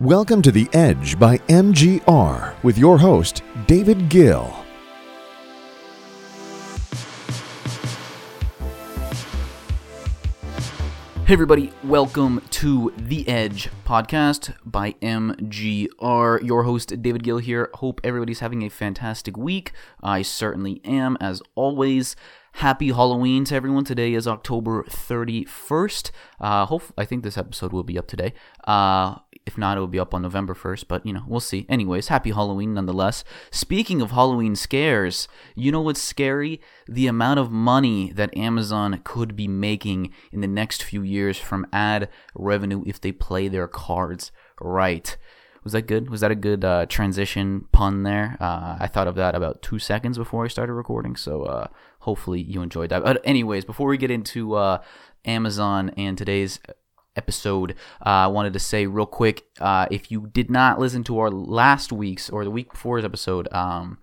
Welcome to The Edge by MGR with your host, David Gill. Hey, everybody, welcome to The Edge podcast by MGR. Your host, David Gill here. Hope everybody's having a fantastic week. I certainly am, as always. Happy Halloween to everyone. Today is October 31st. Uh, hope I think this episode will be up today. Uh, if not, it will be up on November 1st, but you know, we'll see. Anyways, happy Halloween nonetheless. Speaking of Halloween scares, you know what's scary? The amount of money that Amazon could be making in the next few years from ad revenue if they play their cards right. Was that good? Was that a good uh, transition pun there? Uh, I thought of that about two seconds before I started recording, so uh, hopefully you enjoyed that. But anyways, before we get into uh, Amazon and today's episode, uh, I wanted to say real quick, uh, if you did not listen to our last week's or the week before's episode. Um,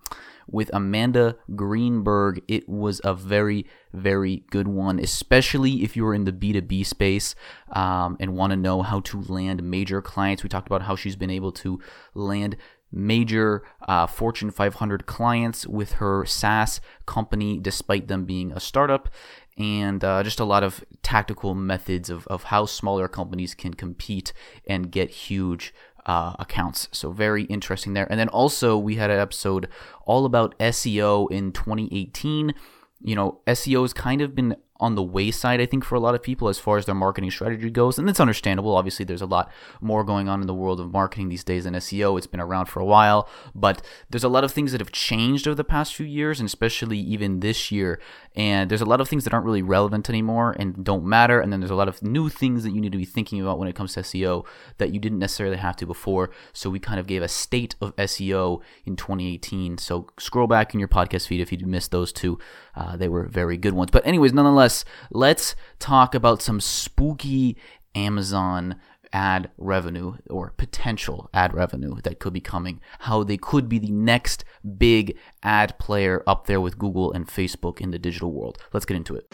with Amanda Greenberg. It was a very, very good one, especially if you're in the B2B space um, and want to know how to land major clients. We talked about how she's been able to land major uh, Fortune 500 clients with her SaaS company, despite them being a startup. And uh, just a lot of tactical methods of, of how smaller companies can compete and get huge uh, accounts. So very interesting there. And then also we had an episode all about SEO in 2018. You know, SEO has kind of been on the wayside, I think, for a lot of people as far as their marketing strategy goes. And it's understandable. Obviously, there's a lot more going on in the world of marketing these days than SEO. It's been around for a while, but there's a lot of things that have changed over the past few years, and especially even this year. And there's a lot of things that aren't really relevant anymore and don't matter. And then there's a lot of new things that you need to be thinking about when it comes to SEO that you didn't necessarily have to before. So we kind of gave a state of SEO in 2018. So scroll back in your podcast feed if you missed those two. Uh, they were very good ones. But, anyways, nonetheless, let's talk about some spooky Amazon ad revenue or potential ad revenue that could be coming, how they could be the next big ad player up there with Google and Facebook in the digital world. Let's get into it.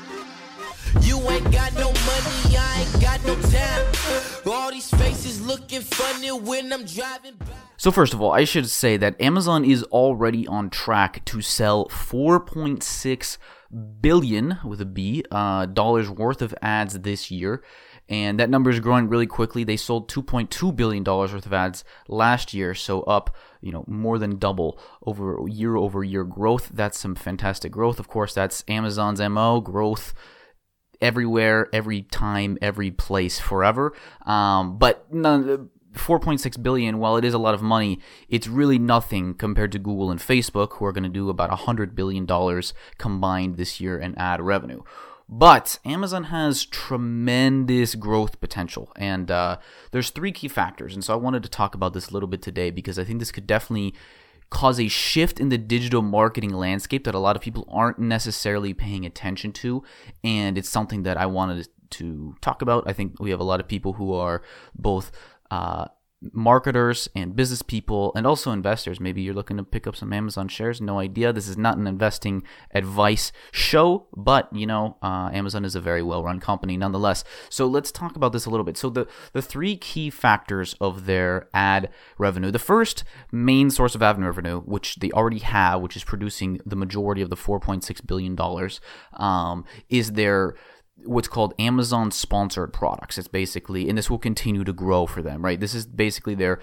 You ain't got no money, I ain't got no time. All these faces looking funny when I'm driving by. So first of all, I should say that Amazon is already on track to sell 4.6 billion with a B uh, dollars worth of ads this year and that number is growing really quickly. They sold 2.2 billion dollars worth of ads last year, so up, you know, more than double over year over year growth. That's some fantastic growth. Of course, that's Amazon's MO growth everywhere, every time, every place, forever. Um, but none, 4.6 billion while it is a lot of money it's really nothing compared to google and facebook who are going to do about 100 billion dollars combined this year in ad revenue but Amazon has tremendous growth potential, and uh, there's three key factors. And so I wanted to talk about this a little bit today because I think this could definitely cause a shift in the digital marketing landscape that a lot of people aren't necessarily paying attention to. And it's something that I wanted to talk about. I think we have a lot of people who are both uh, marketers and business people and also investors. Maybe you're looking to pick up some Amazon shares. No idea. This is not an investing advice show, but you know, uh, Amazon is a very well-run company nonetheless. So let's talk about this a little bit. So the the three key factors of their ad revenue. The first main source of ad revenue, which they already have, which is producing the majority of the 4.6 billion dollars, um, is their what's called Amazon sponsored products. It's basically, and this will continue to grow for them, right? This is basically their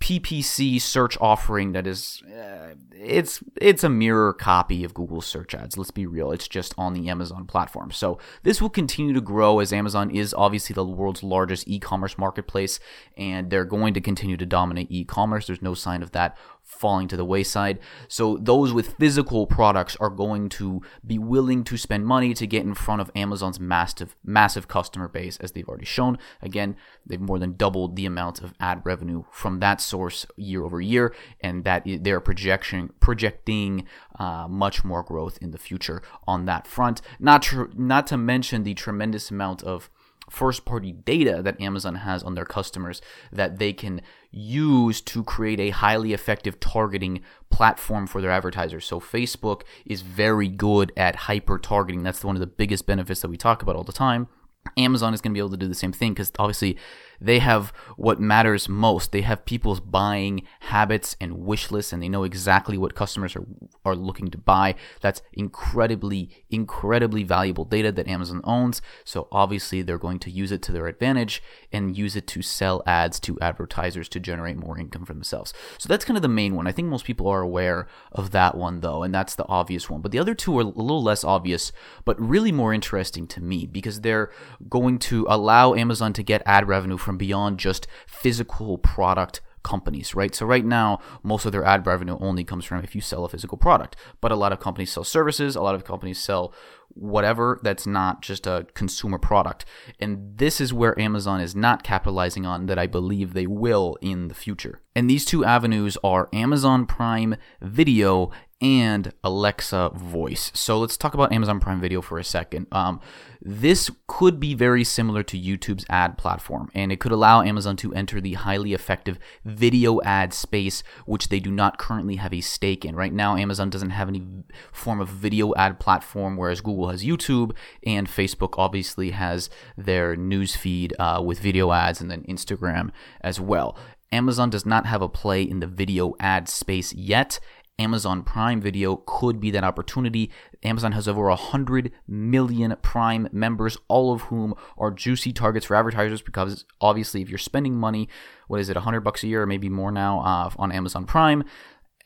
PPC search offering that is uh, it's it's a mirror copy of Google search ads. Let's be real, it's just on the Amazon platform. So this will continue to grow as Amazon is obviously the world's largest e-commerce marketplace and they're going to continue to dominate e-commerce. There's no sign of that falling to the wayside. So those with physical products are going to be willing to spend money to get in front of Amazon's massive massive customer base as they've already shown. Again, they've more than doubled the amount of ad revenue from that source year over year and that they're projection projecting uh, much more growth in the future on that front. Not tr- not to mention the tremendous amount of first party data that Amazon has on their customers that they can use to create a highly effective targeting platform for their advertisers. So Facebook is very good at hyper targeting. That's one of the biggest benefits that we talk about all the time. Amazon is going to be able to do the same thing because obviously they have what matters most. They have people's buying habits and wish lists, and they know exactly what customers are, are looking to buy. That's incredibly, incredibly valuable data that Amazon owns. So obviously, they're going to use it to their advantage and use it to sell ads to advertisers to generate more income for themselves. So that's kind of the main one. I think most people are aware of that one, though, and that's the obvious one. But the other two are a little less obvious, but really more interesting to me because they're going to allow Amazon to get ad revenue from beyond just physical product companies, right? So right now, most of their ad revenue only comes from if you sell a physical product. But a lot of companies sell services, a lot of companies sell whatever that's not just a consumer product. And this is where Amazon is not capitalizing on that I believe they will in the future. And these two avenues are Amazon Prime Video and Alexa Voice. So let's talk about Amazon Prime Video for a second. Um, this could be very similar to YouTube's ad platform, and it could allow Amazon to enter the highly effective video ad space, which they do not currently have a stake in. Right now, Amazon doesn't have any form of video ad platform, whereas Google has YouTube, and Facebook obviously has their news feed uh, with video ads, and then Instagram as well. Amazon does not have a play in the video ad space yet, Amazon Prime Video could be that opportunity. Amazon has over 100 million Prime members, all of whom are juicy targets for advertisers because obviously, if you're spending money, what is it, 100 bucks a year or maybe more now uh, on Amazon Prime,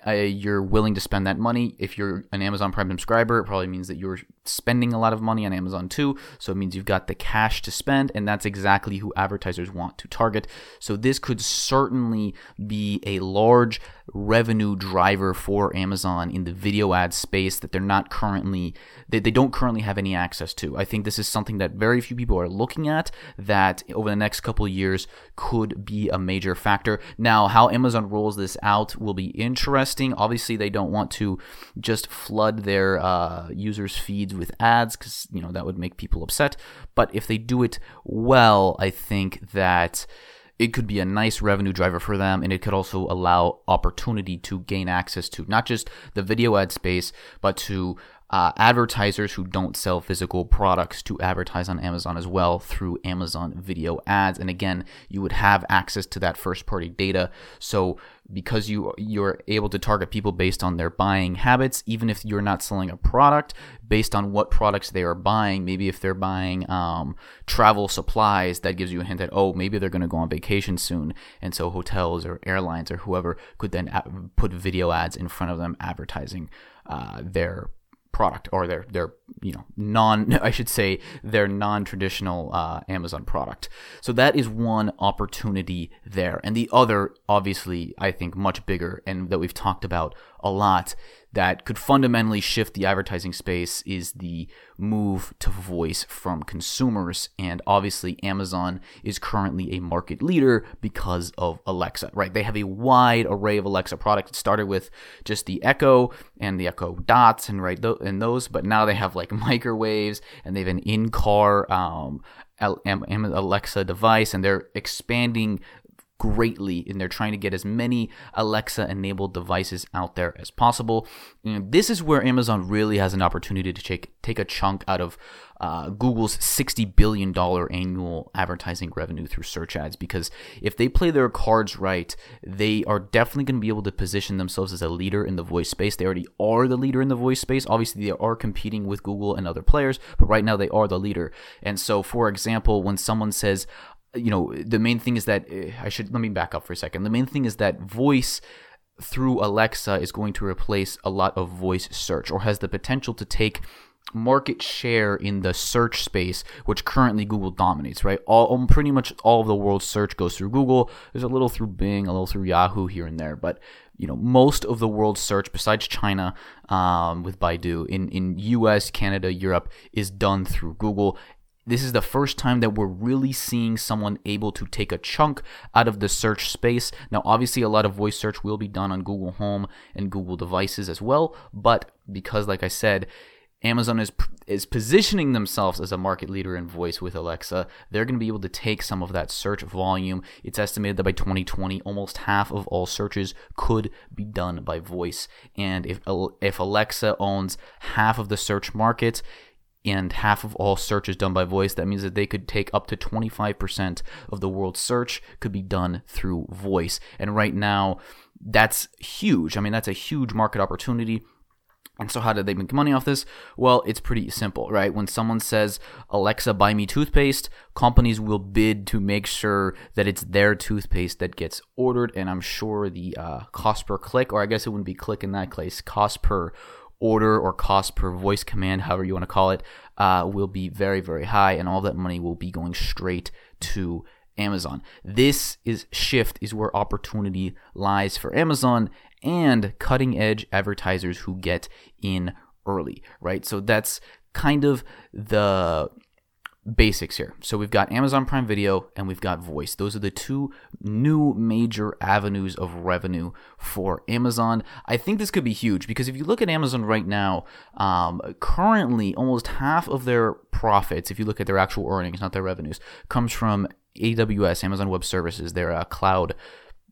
uh, you're willing to spend that money. If you're an Amazon Prime subscriber, it probably means that you're spending a lot of money on Amazon too. So it means you've got the cash to spend, and that's exactly who advertisers want to target. So this could certainly be a large revenue driver for Amazon in the video ad space that they're not currently they, they don't currently have any access to. I think this is something that very few people are looking at that over the next couple years could be a major factor. Now, how Amazon rolls this out will be interesting. Obviously, they don't want to just flood their uh, users' feeds with ads because you know that would make people upset. But if they do it well, I think that it could be a nice revenue driver for them and it could also allow opportunity to gain access to not just the video ad space but to uh, advertisers who don't sell physical products to advertise on Amazon as well through Amazon video ads. And again, you would have access to that first party data. So because you you're able to target people based on their buying habits, even if you're not selling a product, based on what products they are buying. Maybe if they're buying um, travel supplies, that gives you a hint that oh maybe they're going to go on vacation soon, and so hotels or airlines or whoever could then put video ads in front of them advertising uh, their product or their their you know non I should say their non-traditional uh, Amazon product. So that is one opportunity there, and the other, obviously, I think much bigger and that we've talked about a lot that could fundamentally shift the advertising space is the move to voice from consumers. And obviously, Amazon is currently a market leader because of Alexa, right? They have a wide array of Alexa products. It started with just the Echo and the Echo Dots and right and those, but now they have like microwaves and they have an in-car um, Alexa device, and they're expanding greatly and they're trying to get as many Alexa enabled devices out there as possible. And this is where Amazon really has an opportunity to take, take a chunk out of uh, Google's $60 billion annual advertising revenue through search ads because if they play their cards right, they are definitely going to be able to position themselves as a leader in the voice space. They already are the leader in the voice space. Obviously, they are competing with Google and other players, but right now they are the leader. And so, for example, when someone says, you know, the main thing is that eh, I should let me back up for a second. The main thing is that voice through Alexa is going to replace a lot of voice search or has the potential to take market share in the search space, which currently Google dominates, right? All um, pretty much all of the world's search goes through Google. There's a little through Bing, a little through Yahoo here and there, but you know most of the world's search, besides China um, with Baidu, in in U.S., Canada, Europe, is done through Google, this is the first time that we're really seeing someone able to take a chunk out of the search space. Now, obviously, a lot of voice search will be done on Google Home and Google devices as well, but because, like I said, Amazon is is positioning themselves as a market leader in voice with Alexa. They're going to be able to take some of that search volume. It's estimated that by 2020, almost half of all searches could be done by voice. And if if Alexa owns half of the search market, and half of all searches done by voice. That means that they could take up to 25% of the world's search could be done through voice. And right now, that's huge. I mean, that's a huge market opportunity. And so, how did they make money off this? Well, it's pretty simple, right? When someone says, Alexa, buy me toothpaste, companies will bid to make sure that it's their toothpaste that gets ordered. And I'm sure the uh, cost per click, or I guess it wouldn't be click in that case, cost per order or cost per voice command, however you want to call it, uh, will be very, very high. And all that money will be going straight to Amazon. This is shift is where opportunity lies for Amazon and cutting edge advertisers who get in early, right? So that's kind of the basics here. So we've got Amazon Prime Video and we've got Voice. Those are the two new major avenues of revenue for Amazon. I think this could be huge because if you look at Amazon right now, um, currently almost half of their profits, if you look at their actual earnings, not their revenues, comes from AWS, Amazon Web Services, their uh, cloud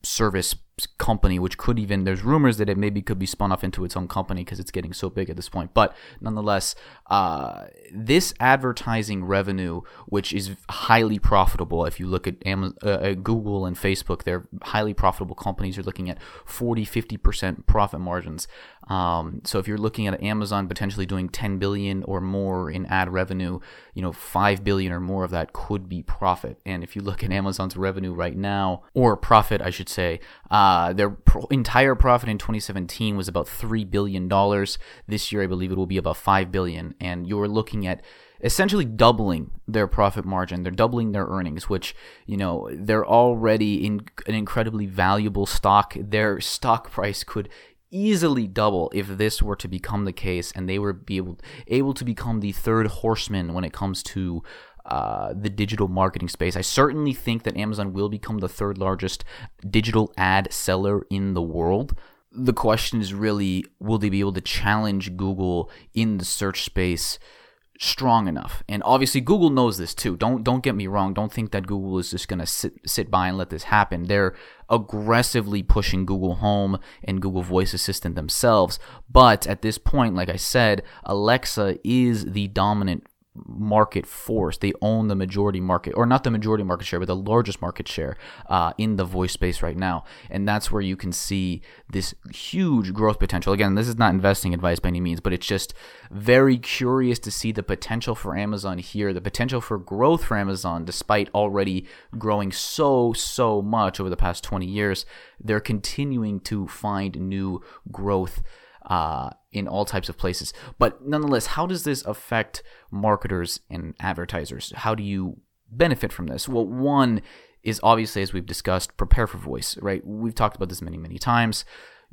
service company, which could even there's rumors that it maybe could be spun off into its own company because it's getting so big at this point. But nonetheless, uh, this advertising revenue, which is highly profitable, if you look at Amazon, uh, Google and Facebook, they're highly profitable companies. You're looking at 40, 50 percent profit margins. Um, so if you're looking at Amazon potentially doing 10 billion or more in ad revenue, you know, 5 billion or more of that could be profit. And if you look at Amazon's revenue right now, or profit, I should say, uh, their pro- entire profit in 2017 was about three billion dollars. This year, I believe it will be about five billion. And you're looking at essentially doubling their profit margin. They're doubling their earnings, which you know they're already in an incredibly valuable stock. Their stock price could easily double if this were to become the case, and they were be able able to become the third horseman when it comes to uh, the digital marketing space. I certainly think that Amazon will become the third largest digital ad seller in the world. The question is really will they be able to challenge Google in the search space? Strong enough. And obviously Google knows this too. Don't don't get me wrong. Don't think that Google is just going to sit sit by and let this happen. They're aggressively pushing Google Home and Google Voice Assistant themselves. But at this point, like I said, Alexa is the dominant market force. They own the majority market, or not the majority market share, but the largest market share uh, in the voice space right now. And that's where you can see this huge growth potential. Again, this is not investing advice by any means, but it's just very curious to see the potential for Amazon here, the potential for growth for Amazon, despite already growing so, so much over the past 20 years. They're continuing to find new growth uh, in all types of places. But nonetheless, how does this affect marketers and advertisers? How do you benefit from this? Well, one is obviously, as we've discussed, prepare for voice, right? We've talked about this many, many times.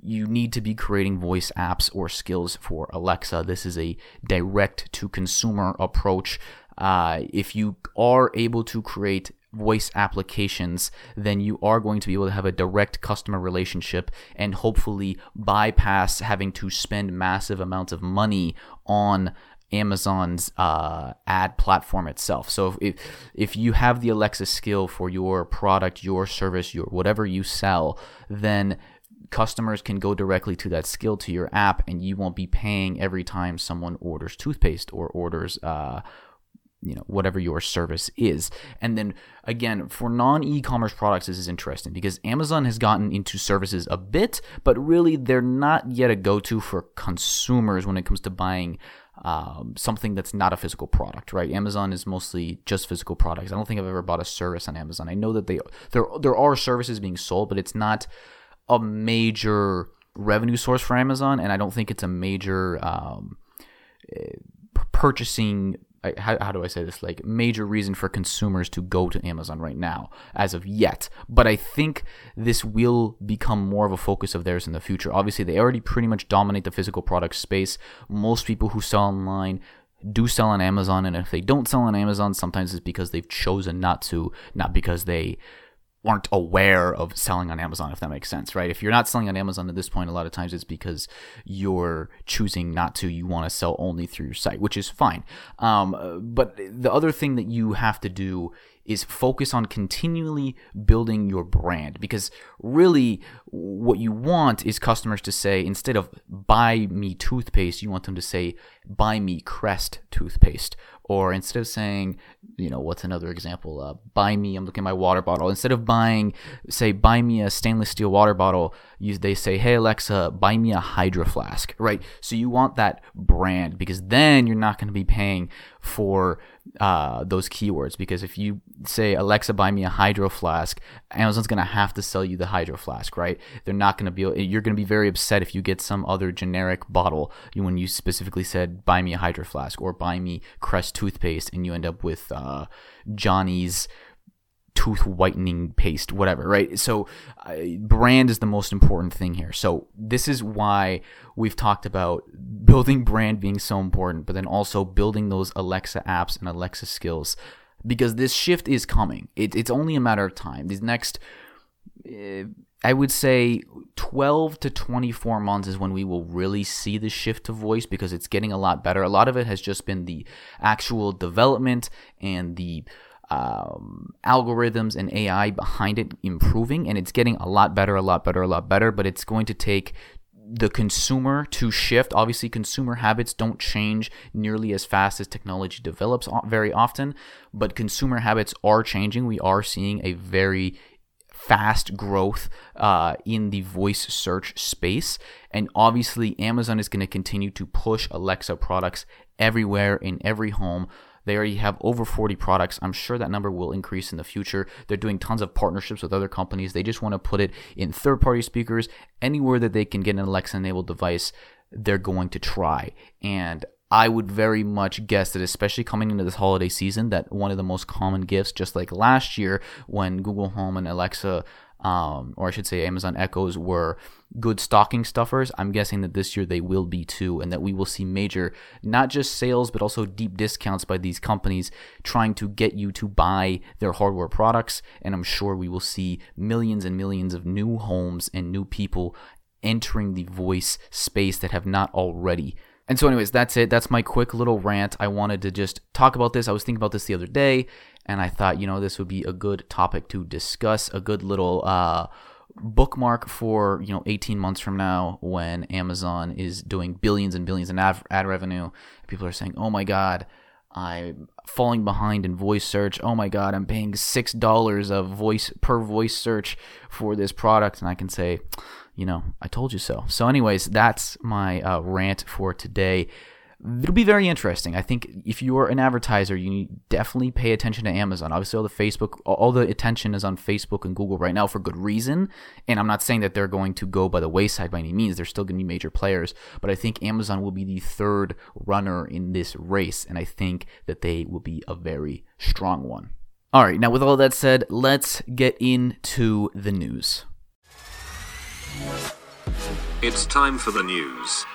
You need to be creating voice apps or skills for Alexa. This is a direct to consumer approach. Uh, if you are able to create voice applications, then you are going to be able to have a direct customer relationship and hopefully bypass having to spend massive amounts of money on Amazon's uh, ad platform itself. So if if you have the Alexa skill for your product, your service, your whatever you sell, then customers can go directly to that skill to your app, and you won't be paying every time someone orders toothpaste or orders uh, you know whatever your service is. And then again for non-e-commerce products this is interesting because amazon has gotten into services a bit but really they're not yet a go-to for consumers when it comes to buying um, something that's not a physical product right? Amazon is mostly just physical products. I don't think i've ever bought a service on amazon. I know that they there there are services being sold but it's not a major revenue source for amazon and i don't think it's a major um, eh, purchasing how, how do I say this? Like major reason for consumers to go to Amazon right now, as of yet. But I think this will become more of a focus of theirs in the future. Obviously, they already pretty much dominate the physical product space. Most people who sell online do sell on Amazon, and if they don't sell on Amazon, sometimes it's because they've chosen not to, not because they aren't aware of selling on Amazon, if that makes sense, right? If you're not selling on Amazon at this point, a lot of times it's because you're choosing not to. You want to sell only through your site, which is fine. Um, but the other thing that you have to do is focus on continually building your brand. Because really what you want is customers to say instead of buy me toothpaste you want them to say buy me crest toothpaste. Or instead of saying you know what's another example? Uh, buy me i'm looking at my water bottle. Instead of buying say buy me a stainless steel water bottle you, they say hey alexa buy me a hydro flask right? So you want that brand because then you're not going to be paying for uh, those keywords because if you say Alexa buy me a hydro flask, Amazon's gonna have to sell you the hydro flask, right? They're not gonna be. You're gonna be very upset if you get some other generic bottle when you specifically said buy me a hydro flask or buy me Crest toothpaste, and you end up with uh, Johnny's tooth whitening paste, whatever, right? So, uh, brand is the most important thing here. So, this is why we've talked about building brand being so important, but then also building those Alexa apps and Alexa skills because this shift is coming. It, it's only a matter of time. These next, uh, I would say, 12 to 24 months is when we will really see the shift to voice because it's getting a lot better. A lot of it has just been the actual development and the um, algorithms and AI behind it improving, and it's getting a lot better, a lot better, a lot better. But it's going to take the consumer to shift. Obviously, consumer habits don't change nearly as fast as technology develops very often, but consumer habits are changing. We are seeing a very fast growth uh, in the voice search space. And obviously, Amazon is going to continue to push Alexa products everywhere in every home. They already have over 40 products. I'm sure that number will increase in the future. They're doing tons of partnerships with other companies. They just want to put it in third party speakers. Anywhere that they can get an Alexa enabled device, they're going to try. And I would very much guess that, especially coming into this holiday season, that one of the most common gifts, just like last year when Google Home and Alexa um, or I should say Amazon Echoes were good stocking stuffers. I'm guessing that this year they will be too, and that we will see major, not just sales, but also deep discounts by these companies trying to get you to buy their hardware products. And I'm sure we will see millions and millions of new homes and new people entering the voice space that have not already. And so, anyways, that's it. That's my quick little rant. I wanted to just talk about this. I was thinking about this the other day, and I thought, you know, this would be a good topic to discuss, a good little uh, bookmark for you know 18 months from now when Amazon is doing billions and billions in ad, ad revenue. People are saying, "Oh my God." I'm falling behind in voice search. Oh my god, I'm paying six dollars of voice per voice search for this product, and I can say, you know, I told you so. So, anyways, that's my uh, rant for today it'll be very interesting. I think if you're an advertiser, you definitely pay attention to Amazon. Obviously, all the Facebook, all the attention is on Facebook and Google right now for good reason. And I'm not saying that they're going to go by the wayside by any means. They're still going to be major players. But I think Amazon will be the third runner in this race, and I think that they will be a very strong one. All right, now with all that said, let's get into the news. It's time for the news.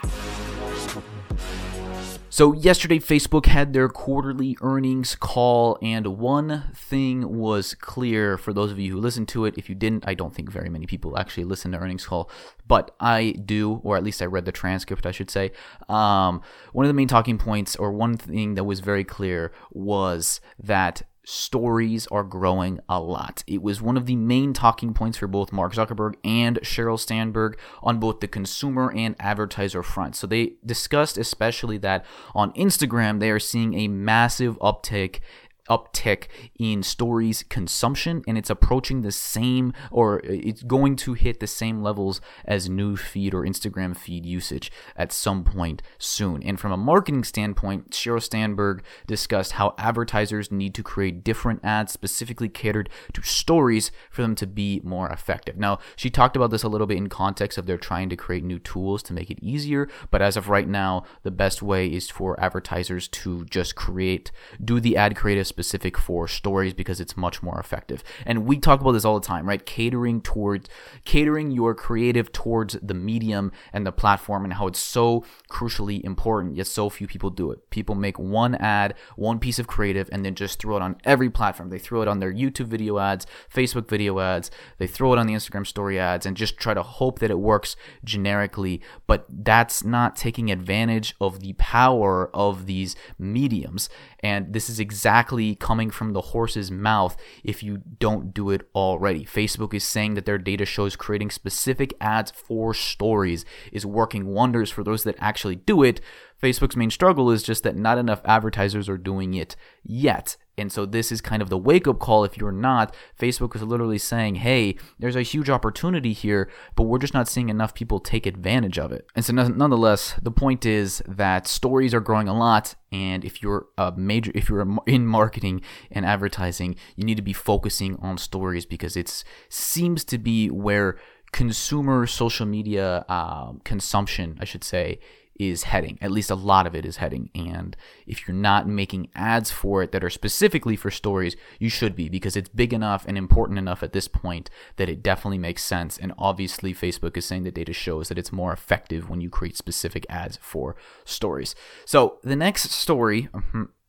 So, yesterday, Facebook had their quarterly earnings call, and one thing was clear for those of you who listened to it. If you didn't, I don't think very many people actually listen to earnings call, but I do, or at least I read the transcript, I should say. Um, one of the main talking points, or one thing that was very clear, was that stories are growing a lot. It was one of the main talking points for both Mark Zuckerberg and Sheryl Sandberg on both the consumer and advertiser front. So they discussed especially that on Instagram they are seeing a massive uptick uptick in stories consumption and it's approaching the same or it's going to hit the same levels as news feed or Instagram feed usage at some point soon. And from a marketing standpoint, Sheryl Sandberg discussed how advertisers need to create different ads specifically catered to stories for them to be more effective. Now, she talked about this a little bit in context of they're trying to create new tools to make it easier, but as of right now, the best way is for advertisers to just create do the ad creative specific for stories because it's much more effective. And we talk about this all the time, right? Catering towards catering your creative towards the medium and the platform and how it's so crucially important, yet so few people do it. People make one ad, one piece of creative, and then just throw it on every platform. They throw it on their YouTube video ads, Facebook video ads, they throw it on the Instagram story ads, and just try to hope that it works generically. But that's not taking advantage of the power of these mediums. And this is exactly basically coming from the horse's mouth if you don't do it already. Facebook is saying that their data shows creating specific ads for stories is working wonders for those that actually do it. Facebook's main struggle is just that not enough advertisers are doing it yet. And so this is kind of the wake up call if you're not. Facebook is literally saying, hey, there's a huge opportunity here, but we're just not seeing enough people take advantage of it. And so, nonetheless, the point is that stories are growing a lot. And if you're a major, if you're in marketing and advertising, you need to be focusing on stories because it seems to be where consumer social media uh, consumption, I should say, is heading. At least a lot of it is heading. And if you're not making ads for it that are specifically for stories, you should be because it's big enough and important enough at this point that it definitely makes sense. And obviously, Facebook is saying the data shows that it's more effective when you create specific ads for stories. So the next story,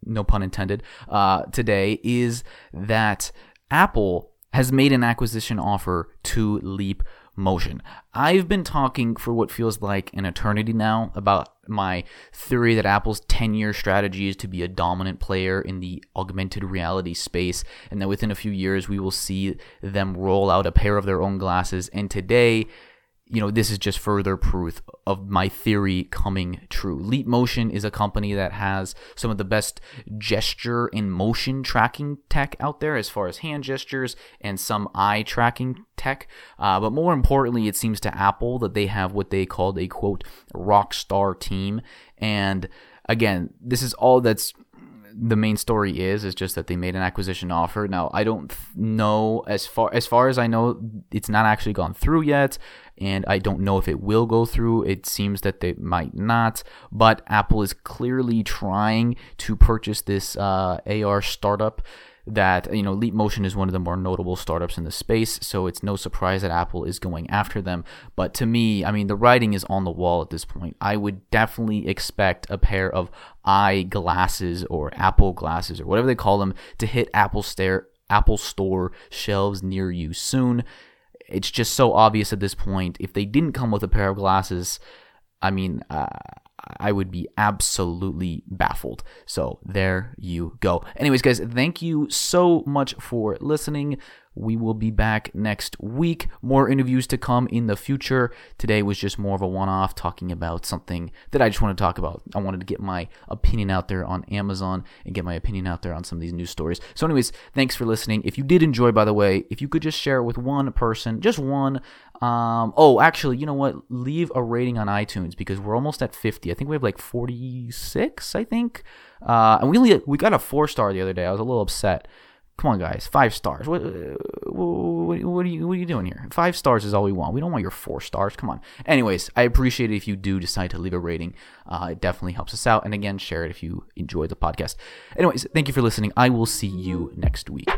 no pun intended, uh, today is that Apple has made an acquisition offer to Leap motion. I've been talking for what feels like an eternity now about my theory that Apple's 10 year strategy is to be a dominant player in the augmented reality space, and that within a few years we will see them roll out a pair of their own glasses. And today, you know, this is just further proof of my theory coming true. Leap Motion is a company that has some of the best gesture and motion tracking tech out there as far as hand gestures and some eye tracking tech. Uh, but more importantly, it seems to Apple that they have what they called a quote rock star team. And again, this is all that's the main story is is just that they made an acquisition offer. Now I don't know as far as far as I know, it's not actually gone through yet, and I don't know if it will go through. It seems that they might not, but Apple is clearly trying to purchase this uh, AR startup that you know Leap Motion is one of the more notable startups in the space, so it's no surprise that Apple is going after them. But to me, I mean, the writing is on the wall at this point. I would definitely expect a pair of eye glasses or Apple glasses or whatever they call them to hit Apple Stare Apple Store shelves near you soon. It's just so obvious at this point. If they didn't come with a pair of glasses, I mean, uh, I would be absolutely baffled. So there you go. Anyways, guys, thank you so much for listening. We will be back next week. More interviews to come in the future. Today was just more of a one off talking about something that I just want to talk about. I wanted to get my opinion out there on Amazon and get my opinion out there on some of these news stories. So, anyways, thanks for listening. If you did enjoy, by the way, if you could just share it with one person, just one. Um, oh, actually, you know what? Leave a rating on iTunes because we're almost at 50. I think we have like 46, I think. Uh, and we only, we got a four star the other day. I was a little upset. Come on, guys, five stars. What, what, what, are you what are you doing here? Five stars is all we want. We don't want your four stars. Come on. Anyways, I appreciate it if you do decide to leave a rating. Uh, it definitely helps us out. And again, share it if you enjoy the podcast. Anyways, thank you for listening. I will see you next week.